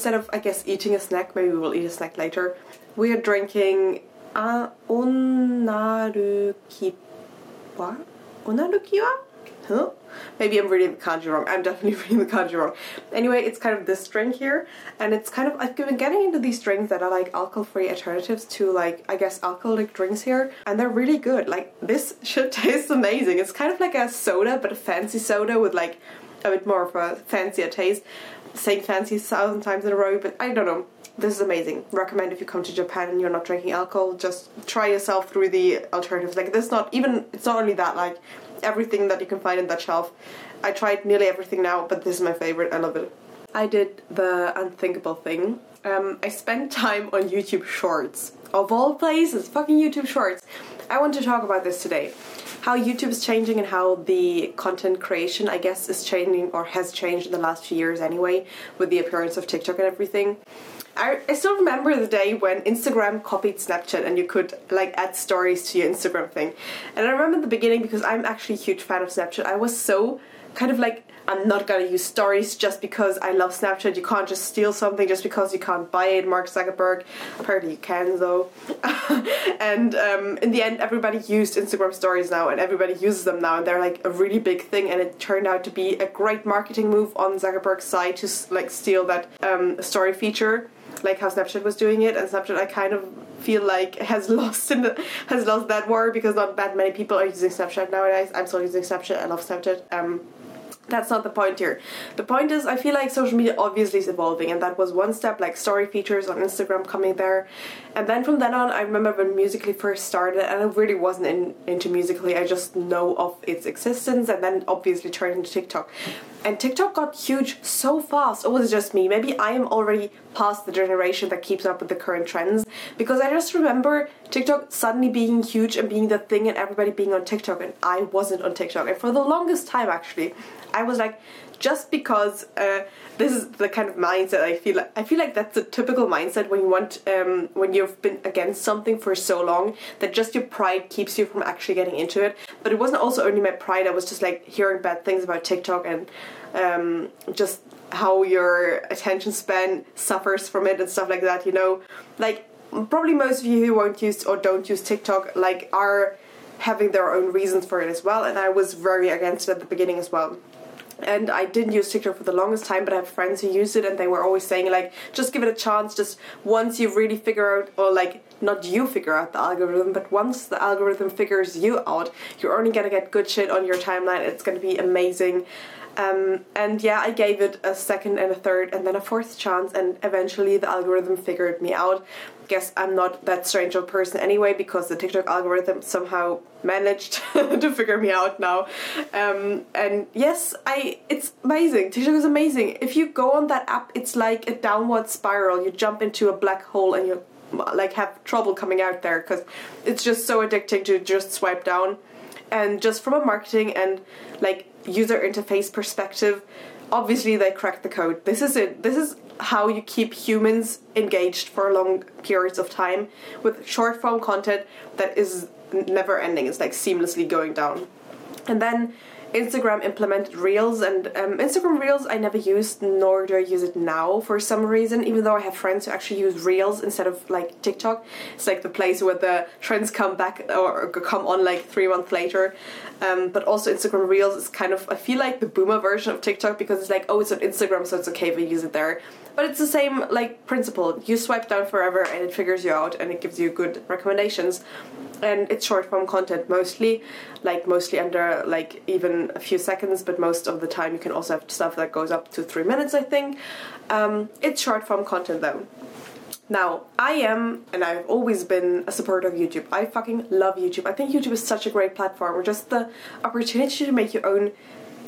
instead of I guess eating a snack, maybe we will eat a snack later. We are drinking uh. What? Onarukiwa? Huh? Maybe I'm reading the kanji wrong. I'm definitely reading the kanji wrong. Anyway, it's kind of this drink here, and it's kind of I've been getting into these drinks that are like alcohol-free alternatives to like I guess alcoholic drinks here, and they're really good. Like this shit tastes amazing. It's kind of like a soda, but a fancy soda with like a bit more of a fancier taste. Saying fancy a thousand times in a row, but I don't know. This is amazing. Recommend if you come to Japan and you're not drinking alcohol, just try yourself through the alternatives. Like this, not even. It's not only that. Like everything that you can find in that shelf. I tried nearly everything now, but this is my favorite. I love it. I did the unthinkable thing. Um, I spent time on YouTube Shorts. Of all places, fucking YouTube Shorts. I want to talk about this today. How YouTube is changing and how the content creation, I guess, is changing or has changed in the last few years anyway, with the appearance of TikTok and everything. I, I still remember the day when Instagram copied Snapchat and you could like add stories to your Instagram thing. And I remember the beginning because I'm actually a huge fan of Snapchat. I was so kind of like I'm not gonna use stories just because I love Snapchat. You can't just steal something just because you can't buy it, Mark Zuckerberg. Apparently you can though. and um, in the end, everybody used Instagram stories now, and everybody uses them now, and they're like a really big thing. And it turned out to be a great marketing move on Zuckerberg's side to like steal that um, story feature like how Snapchat was doing it, and Snapchat I kind of feel like has lost in the, has lost that war because not that many people are using Snapchat nowadays. I'm still using Snapchat. I love Snapchat. Um, that's not the point here. The point is, I feel like social media obviously is evolving, and that was one step, like story features on Instagram coming there. And then from then on, I remember when Musical.ly first started, and I really wasn't in, into Musical.ly, I just know of its existence, and then obviously turned into TikTok. And TikTok got huge so fast. Or was it just me? Maybe I am already past the generation that keeps up with the current trends, because I just remember TikTok suddenly being huge and being the thing, and everybody being on TikTok, and I wasn't on TikTok. And for the longest time, actually, I was like, just because uh, this is the kind of mindset I feel like I feel like that's a typical mindset when you want um, when you've been against something for so long that just your pride keeps you from actually getting into it. But it wasn't also only my pride. I was just like hearing bad things about TikTok and um, just how your attention span suffers from it and stuff like that. You know, like probably most of you who won't use or don't use TikTok like are having their own reasons for it as well. And I was very against it at the beginning as well and I didn't use TikTok for the longest time, but I have friends who used it, and they were always saying like, just give it a chance. Just once you really figure out, or like, not you figure out the algorithm, but once the algorithm figures you out, you're only gonna get good shit on your timeline. It's gonna be amazing. Um, and yeah, I gave it a second and a third and then a fourth chance, and eventually the algorithm figured me out. Guess I'm not that strange of a person anyway because the TikTok algorithm somehow managed to figure me out now. Um, and yes, I it's amazing. TikTok is amazing. If you go on that app, it's like a downward spiral. You jump into a black hole and you like have trouble coming out there because it's just so addicting to just swipe down. And just from a marketing and like user interface perspective, obviously they cracked the code. This is it. This is how you keep humans engaged for long periods of time with short form content that is never ending. It's like seamlessly going down. And then Instagram implemented Reels, and um, Instagram Reels I never used, nor do I use it now for some reason. Even though I have friends who actually use Reels instead of like TikTok, it's like the place where the trends come back or come on like three months later. Um, but also Instagram Reels is kind of I feel like the boomer version of TikTok because it's like oh it's on Instagram so it's okay if I use it there. But it's the same like principle. You swipe down forever and it figures you out and it gives you good recommendations and it's short form content mostly like mostly under like even a few seconds but most of the time you can also have stuff that goes up to three minutes i think um, it's short form content though now, I am, and I've always been a supporter of YouTube. I fucking love YouTube. I think YouTube is such a great platform. Or just the opportunity to make your own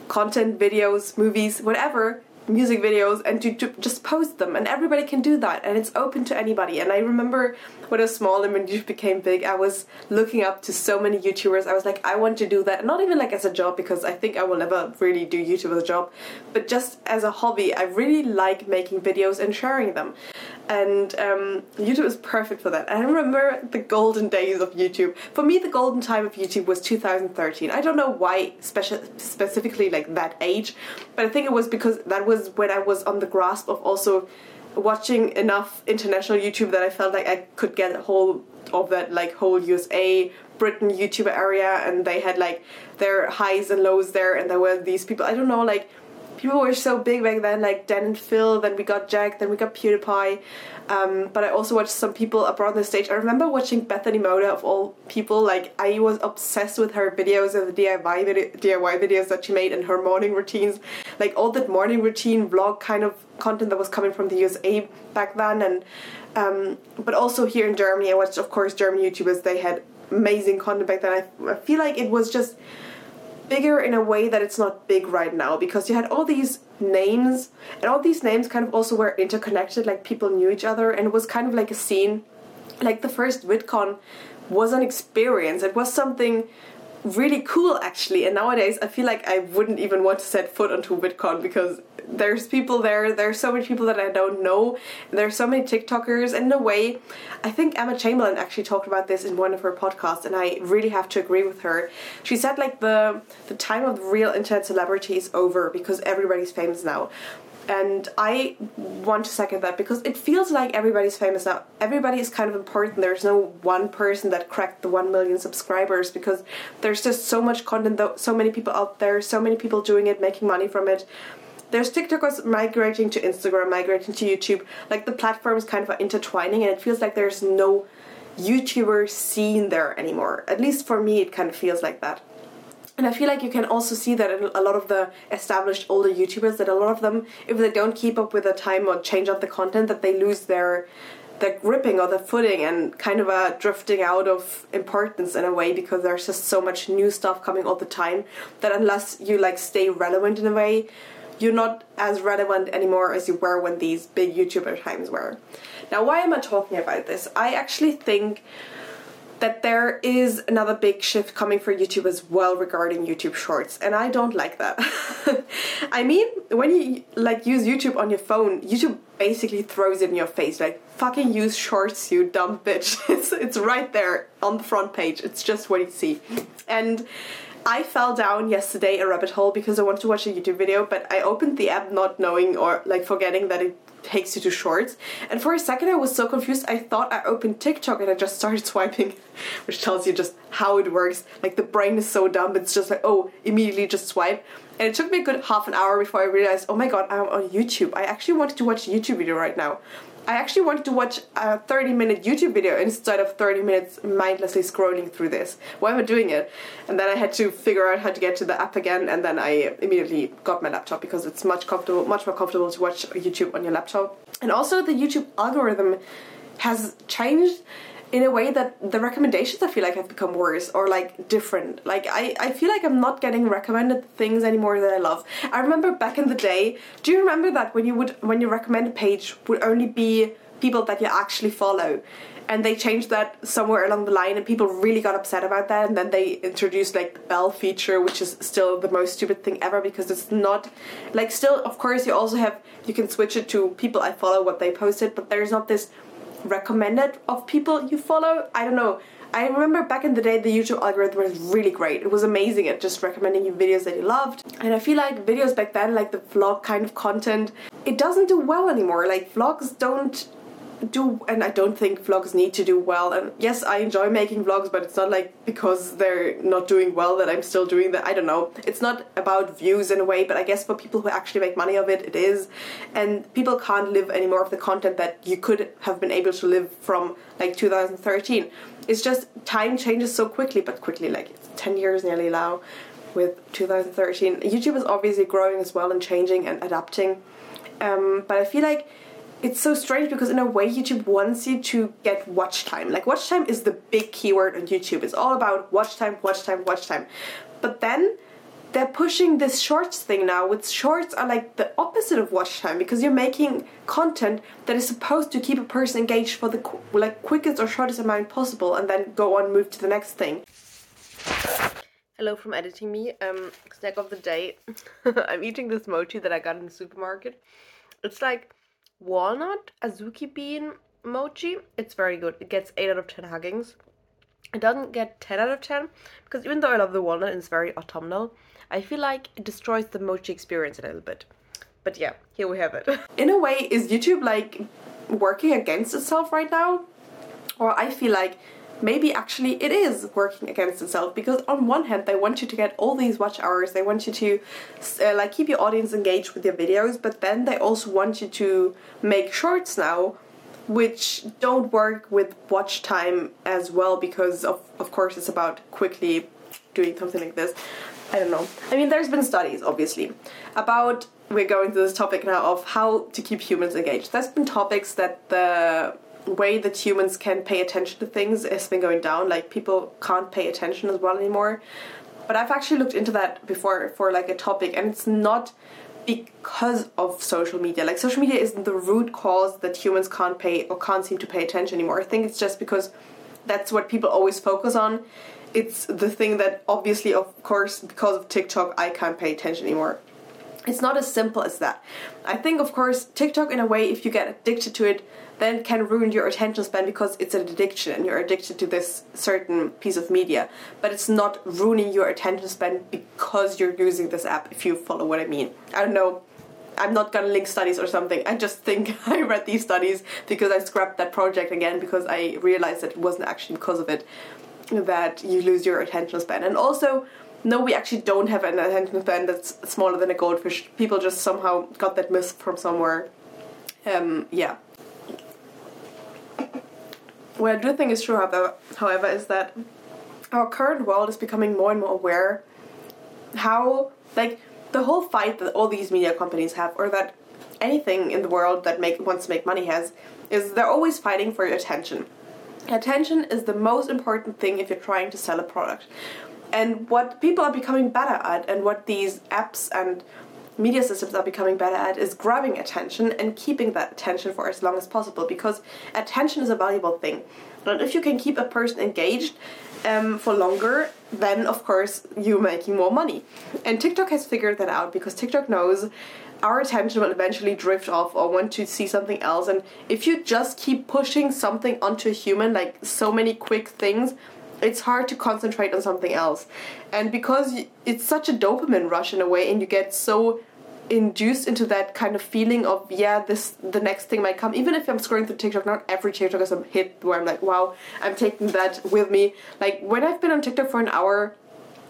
content, videos, movies, whatever, music videos and to, to, just post them. And everybody can do that. And it's open to anybody. And i remember when i was small and when youtube became big i was looking up to so many youtubers. I was like i want to do that. Not even like as a job because i think i will never really do youtube as a job. But just as a hobby i really like making videos and sharing them and um, youtube is perfect for that. I remember the golden days of youtube. For me the golden time of youtube was 2013 i don't know why special specifically like that age but i think it was because that was when I was on the grasp of also watching enough international YouTube that I felt like I could get a hold of that like whole USA Britain YouTube area and they had like their highs and lows there and there were these people. I don't know like people were so big back then, like Dan and Phil. Then we got Jack. Then we got PewDiePie. Um, but I also watched some people abroad on the stage. I remember watching Bethany Mota of all people. Like I was obsessed with her videos and the DIY video, DIY videos that she made and her morning routines. Like all that morning routine vlog kind of content that was coming from the USA back then, and um, but also here in Germany, I watched of course German YouTubers. They had amazing content back then. I, I feel like it was just bigger in a way that it's not big right now because you had all these names and all these names kind of also were interconnected like people knew each other and it was kind of like a scene. Like the first VidCon was an experience. It was something really cool actually. And nowadays I feel like I wouldn't even want to set foot onto VidCon because there's people there. There's so many people that I don't know. There's so many TikTokers. And in a way I think Emma Chamberlain actually talked about this in one of her podcasts and I really have to agree with her. She said like the the time of real internet celebrity is over because everybody's famous now and I want to second that because it feels like everybody's famous now. Everybody is kind of important. There's no one person that cracked the 1 million subscribers because there's just so much content, so many people out there, so many people doing it, making money from it. There's TikTokers migrating to Instagram, migrating to YouTube. Like the platforms kind of are intertwining, and it feels like there's no YouTuber scene there anymore. At least for me, it kind of feels like that. And I feel like you can also see that in a lot of the established older YouTubers that a lot of them, if they don't keep up with the time or change up the content, that they lose their their gripping or their footing and kind of a drifting out of importance in a way because there's just so much new stuff coming all the time that unless you like stay relevant in a way, you're not as relevant anymore as you were when these big YouTuber times were. Now, why am I talking about this? I actually think that there is another big shift coming for YouTube as well regarding YouTube Shorts, and I don't like that. I mean, when you like use YouTube on your phone, YouTube basically throws it in your face like fucking use Shorts, you dumb bitch. It's it's right there on the front page. It's just what you see, and. I fell down yesterday a rabbit hole because I wanted to watch a YouTube video, but I opened the app not knowing or like forgetting that it takes you to shorts. And for a second, I was so confused. I thought I opened TikTok and I just started swiping, which tells you just how it works. Like the brain is so dumb, it's just like, oh, immediately just swipe. And it took me a good half an hour before I realized, oh my god, I'm on YouTube. I actually wanted to watch a YouTube video right now. I actually wanted to watch a 30 minute YouTube video instead of 30 minutes mindlessly scrolling through this. Why am I doing it? And then I had to figure out how to get to the app again, and then I immediately got my laptop because it's much comfortable, much more comfortable to watch YouTube on your laptop. And also, the YouTube algorithm has changed in a way that the recommendations I feel like have become worse or like different. Like I, I feel like I'm not getting recommended things anymore that I love. I remember back in the day, do you remember that when you would when your recommended page would only be people that you actually follow? And they changed that somewhere along the line and people really got upset about that and then they introduced like the bell feature which is still the most stupid thing ever because it's not like still of course you also have you can switch it to people I follow what they posted but there's not this recommended of people you follow. I don't know. I remember back in the day the YouTube algorithm was really great. It was amazing at just recommending you videos that you loved. And I feel like videos back then, like the vlog kind of content, it doesn't do well anymore. Like vlogs don't do and I don't think vlogs need to do well. And yes I enjoy making vlogs but it's not like because they're not doing well that I'm still doing that. I don't know. It's not about views in a way but I guess for people who actually make money of it it is. And people can't live anymore of the content that you could have been able to live from like 2013 it's just time changes so quickly but quickly like it's 10 years nearly now with 2013 YouTube is obviously growing as well and changing and adapting. Um, but I feel like it's so strange because in a way YouTube wants you to get watch time. Like watch time is the big keyword on YouTube. It's all about watch time, watch time, watch time. But then they're pushing this shorts thing now, which shorts are like the opposite of watch time because you're making content that is supposed to keep a person engaged for the qu- like quickest or shortest amount possible, and then go on move to the next thing. Hello from editing me. Um, snack of the day. I'm eating this mochi that I got in the supermarket. It's like walnut azuki bean mochi. It's very good. It gets 8 out of 10 huggings. It doesn't get 10 out of 10 because even though I love the walnut and it's very autumnal, I feel like it destroys the mochi experience a little bit. But yeah, here we have it. In a way, is YouTube like working against itself right now? Or I feel like maybe actually it is working against itself because on one hand they want you to get all these watch hours they want you to uh, like keep your audience engaged with your videos but then they also want you to make shorts now which don't work with watch time as well because of of course it's about quickly doing something like this. I don't know. I mean there's been studies obviously about we're going to this topic now of how to keep humans engaged. There's been topics that the way that humans can pay attention to things has been going down. Like people can't pay attention as well anymore. But I've actually looked into that before for like a topic, and it's not because of social media. Like social media isn't the root cause that humans can't pay or can't seem to pay attention anymore. I think it's just because that's what people always focus on. It's the thing that obviously, of course, because of TikTok, I can't pay attention anymore. It's not as simple as that. I think, of course, TikTok, in a way, if you get addicted to it, then can ruin your attention span because it's an addiction and you're addicted to this certain piece of media. But it's not ruining your attention span because you're using this app, if you follow what I mean. I don't know. I'm not gonna link studies or something. I just think I read these studies because I scrapped that project again because I realized that it wasn't actually because of it that you lose your attention span. And also, no, we actually don't have an attention span that's smaller than a goldfish. People just somehow got that myth from somewhere. Um, yeah. What I do think is true, however, is that our current world is becoming more and more aware how, like, the whole fight that all these media companies have, or that anything in the world that make wants to make money has, is they're always fighting for your attention. Attention is the most important thing if you're trying to sell a product. And what people are becoming better at, and what these apps and media systems are becoming better at is grabbing attention and keeping that attention for as long as possible because attention is a valuable thing. And if you can keep a person engaged um, for longer, then of course you're making more money. And TikTok has figured that out because TikTok knows our attention will eventually drift off or want to see something else. And if you just keep pushing something onto a human, like so many quick things, it's hard to concentrate on something else. And because it's such a dopamine rush in a way, and you get so induced into that kind of feeling of yeah this the next thing might come. Even if i'm scrolling through tiktok not every tiktok is a hit where i'm like wow i'm taking that with me. Like when i've been on tiktok for an hour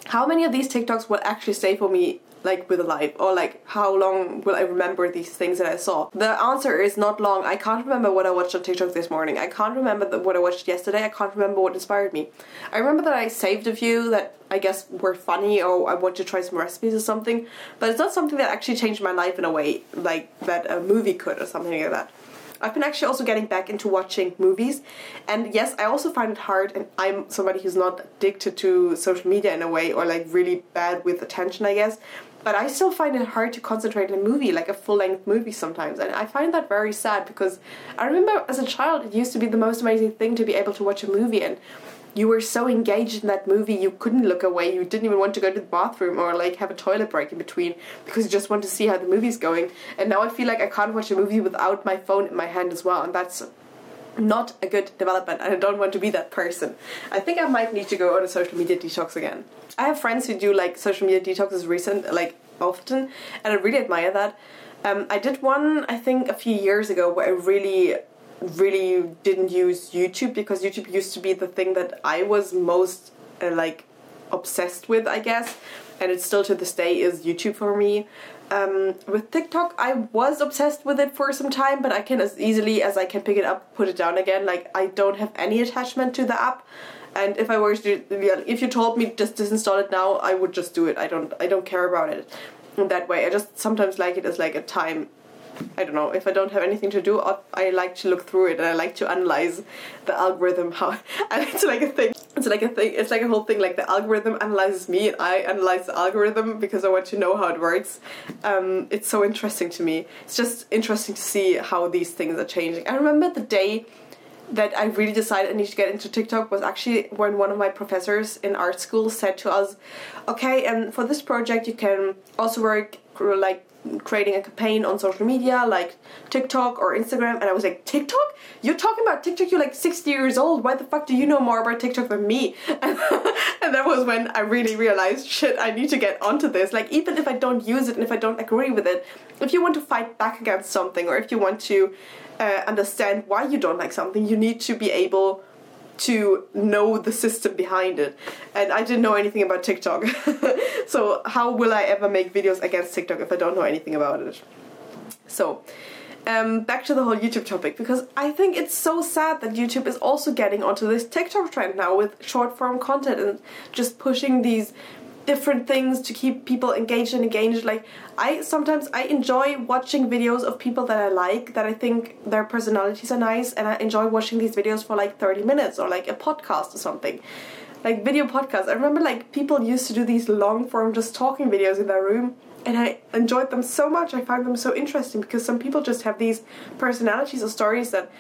how many of these tiktoks will actually stay for me like with a life or like how long will I remember these things that I saw? The answer is not long. I can't remember what I watched on TikTok this morning. I can't remember the, what I watched yesterday. I can't remember what inspired me. I remember that I saved a few that I guess were funny or I want to try some recipes or something, but it's not something that actually changed my life in a way like that a movie could or something like that. I've been actually also getting back into watching movies, and yes, I also find it hard. And I'm somebody who's not addicted to social media in a way, or like really bad with attention, I guess but I still find it hard to concentrate in a movie, like a full length movie sometimes. And I find that very sad because I remember as a child, it used to be the most amazing thing to be able to watch a movie and you were so engaged in that movie you couldn't look away you didn't even want to go to the bathroom or like have a toilet break in between because you just want to see how the movie's going and now i feel like i can't watch a movie without my phone in my hand as well and that's not a good development and I don't want to be that person. I think I might need to go on a social media detox again. I have friends who do like social media detoxes recent like often and I really admire that. Um, I did one I think a few years ago where I really really didn't use YouTube because YouTube used to be the thing that I was most uh, like obsessed with, I guess, and it still to this day is YouTube for me. Um, with TikTok, I was obsessed with it for some time, but I can as easily as I can pick it up, put it down again. Like I don't have any attachment to the app, and if I were to, if you told me just disinstall it now, I would just do it. I don't, I don't care about it in that way. I just sometimes like it as like a time I don't know, if I don't have anything to do, I like to look through it and I like to analyze the algorithm. How it's like a thing. It's like a thing. It's like a whole thing. Like the algorithm analyzes me, and I analyze the algorithm because I want to know how it works. Um, it's so interesting to me. It's just interesting to see how these things are changing. I remember the day that I really decided I need to get into TikTok was actually when one of my professors in art school said to us, "Okay, and for this project you can also work like creating a campaign on social media like TikTok or Instagram and I was like TikTok? You're talking about TikTok? You're like 60 years old. Why the fuck do you know more about TikTok than me? And, that was when I really realized, shit, I need to get onto this. Like, even if I don't use it and if I don't agree with it, if you want to fight back against something or if you want to uh, understand why you don't like something, you need to be able to know the system behind it. And I didn't know anything about TikTok. so, how will I ever make videos against TikTok if I don't know anything about it? So, um, back to the whole YouTube topic because I think it's so sad that YouTube is also getting onto this TikTok trend now with short form content and just pushing these different things to keep people engaged and engaged. Like i sometimes i enjoy watching videos of people that i like that i think their personalities are nice and i enjoy watching these videos for like 30 minutes or like a podcast or something. Like video podcasts. I remember like people used to do these long form just talking videos in their room and I enjoyed them so much. I found them so interesting because some people just have these personalities or stories that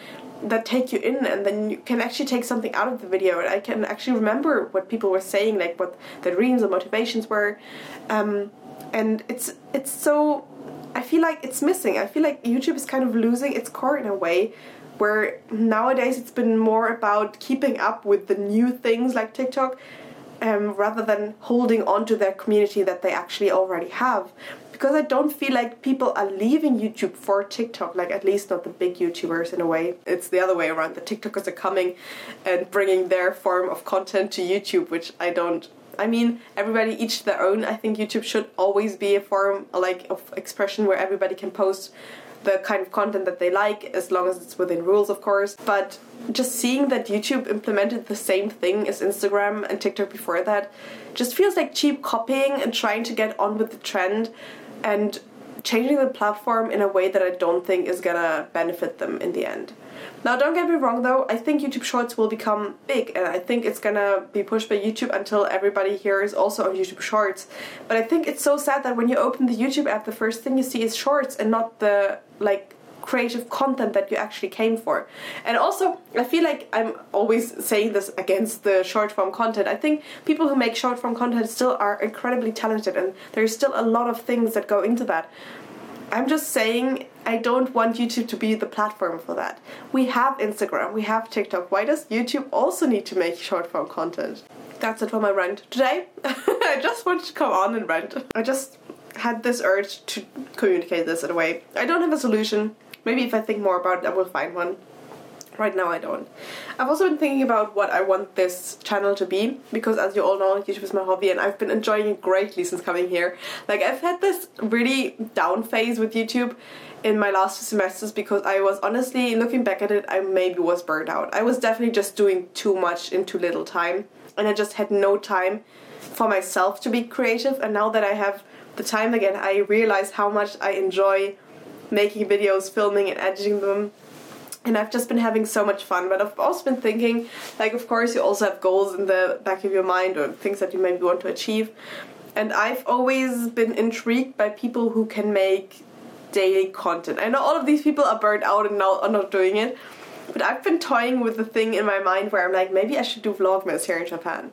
that take you in, and then you can actually take something out of the video. And I can actually remember what people were saying, like what their dreams or motivations were, um, and it's it's so. I feel like it's missing. I feel like YouTube is kind of losing its core in a way where nowadays it's been more about keeping up with the new things like TikTok um, rather than holding on to their community that they actually already have. Because I don't feel like people are leaving YouTube for TikTok, like at least not the big YouTubers in a way. It's the other way around. The TikTokers are coming and bringing their form of content to YouTube, which I don't I mean, everybody each their own. I think YouTube should always be a form like of expression where everybody can post the kind of content that they like, as long as it's within rules, of course. But just seeing that YouTube implemented the same thing as Instagram and TikTok before that just feels like cheap copying and trying to get on with the trend and changing the platform in a way that I don't think is gonna benefit them in the end. Now, don't get me wrong though, I think YouTube Shorts will become big and I think it's gonna be pushed by YouTube until everybody here is also on YouTube Shorts. But I think it's so sad that when you open the YouTube app, the first thing you see is Shorts and not the like creative content that you actually came for. And also, I feel like I'm always saying this against the short form content. I think people who make short form content still are incredibly talented, and there's still a lot of things that go into that. I'm just saying I don't want YouTube to be the platform for that. We have Instagram, we have TikTok. Why does YouTube also need to make short form content? That's it for my rant. Today, I just wanted to come on and rant. I just had this urge to communicate this in a way. I don't have a solution. Maybe if I think more about it, I will find one. Right now, I don't. I've also been thinking about what I want this channel to be because, as you all know, YouTube is my hobby and I've been enjoying it greatly since coming here. Like, I've had this really down phase with YouTube in my last two semesters because I was honestly looking back at it, I maybe was burnt out. I was definitely just doing too much in too little time and I just had no time for myself to be creative. And now that I have the time again, I realize how much I enjoy making videos, filming, and editing them. And I've just been having so much fun. But I've also been thinking, like, of course, you also have goals in the back of your mind or things that you maybe want to achieve. And I've always been intrigued by people who can make daily content. I know all of these people are burnt out and now are not doing it. But I've been toying with the thing in my mind where I'm like, maybe I should do Vlogmas here in Japan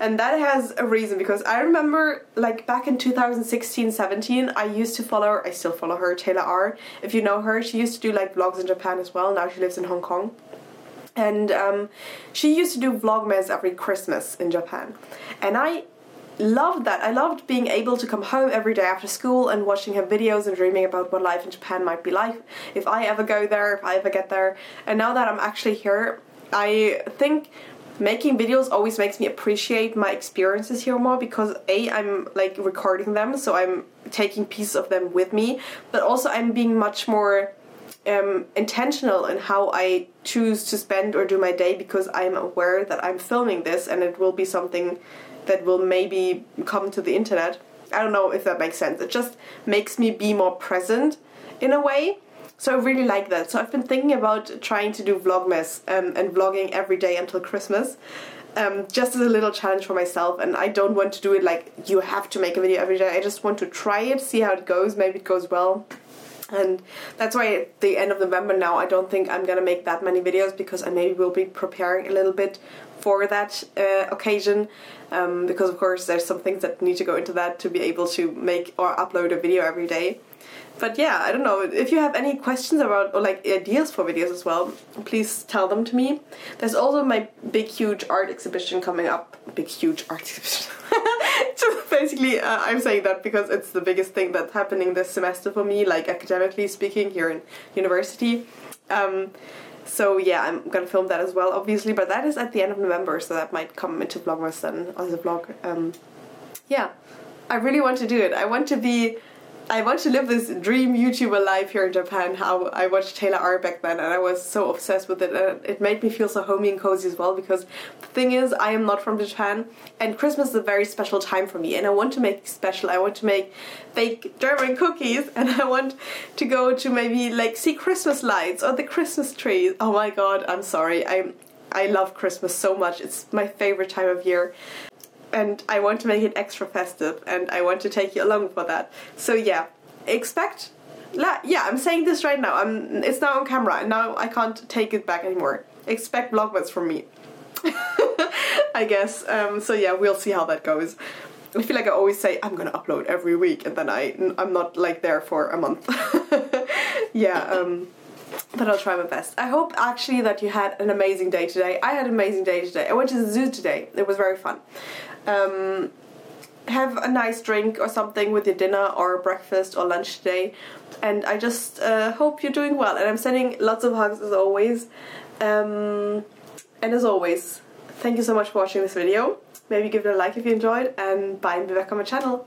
and that has a reason because I remember like back in 2016 17 I used to follow I still follow her Taylor R. If you know her she used to do like vlogs in Japan as well. Now she lives in Hong Kong. And um, she used to do vlogmas every Christmas in Japan. And I loved that. I loved being able to come home every day after school and watching her videos and dreaming about what life in Japan might be like if I ever go there if I ever get there. And now that I'm actually here I think making videos always makes me appreciate my experiences here more because a i'm like recording them so i'm taking pieces of them with me but also i'm being much more um, intentional in how i choose to spend or do my day because i'm aware that i'm filming this and it will be something that will maybe come to the internet. I don't know if that makes sense. It just makes me be more present in a way so I really like that. So I've been thinking about trying to do Vlogmas um, and vlogging every day until Christmas. Um, just as a little challenge for myself, and I don't want to do it like you have to make a video every day. I just want to try it, see how it goes. Maybe it goes well, and that's why at the end of November now I don't think I'm gonna make that many videos because I maybe will be preparing a little bit for that uh, occasion um, because of course there's some things that need to go into that to be able to make or upload a video every day but yeah, I don't know. If you have any questions about or like ideas for videos as well, please tell them to me. There's also my big, huge art exhibition coming up. Big, huge art exhibition. so basically, uh, I'm saying that because it's the biggest thing that's happening this semester for me, like academically speaking, here in university. Um, so yeah, I'm gonna film that as well, obviously. But that is at the end of November, so that might come into Vlogmas then as a vlog. Um, yeah, I really want to do it. I want to be I want to live this dream YouTuber life here in Japan. How I watched Taylor R back then, and I was so obsessed with it, and it made me feel so homey and cozy as well. Because the thing is, I am not from Japan, and Christmas is a very special time for me, and I want to make special. I want to make fake German cookies, and I want to go to maybe like see Christmas lights or the Christmas trees. Oh my God, I'm sorry. I I love Christmas so much. It's my favorite time of year and I want to make it extra festive and I want to take you along for that. So yeah, expect yeah, I'm saying this right now. I'm it's now on camera and now I can't take it back anymore. Expect vlogmas from me. I guess. Um, so yeah, we'll see how that goes. I feel like I always say I'm gonna upload every week and then I I'm not like there for a month. yeah, um, but I'll try my best. I hope actually that you had an amazing day today. I had an amazing day today. I went to the zoo today. It was very fun um, have a nice drink or something with your dinner or breakfast or lunch today. And I just uh, hope you're doing well. And I'm sending lots of hugs as always. Um, and as always, thank you so much for watching this video. Maybe give it a like if you enjoyed, and bye and be back on my channel.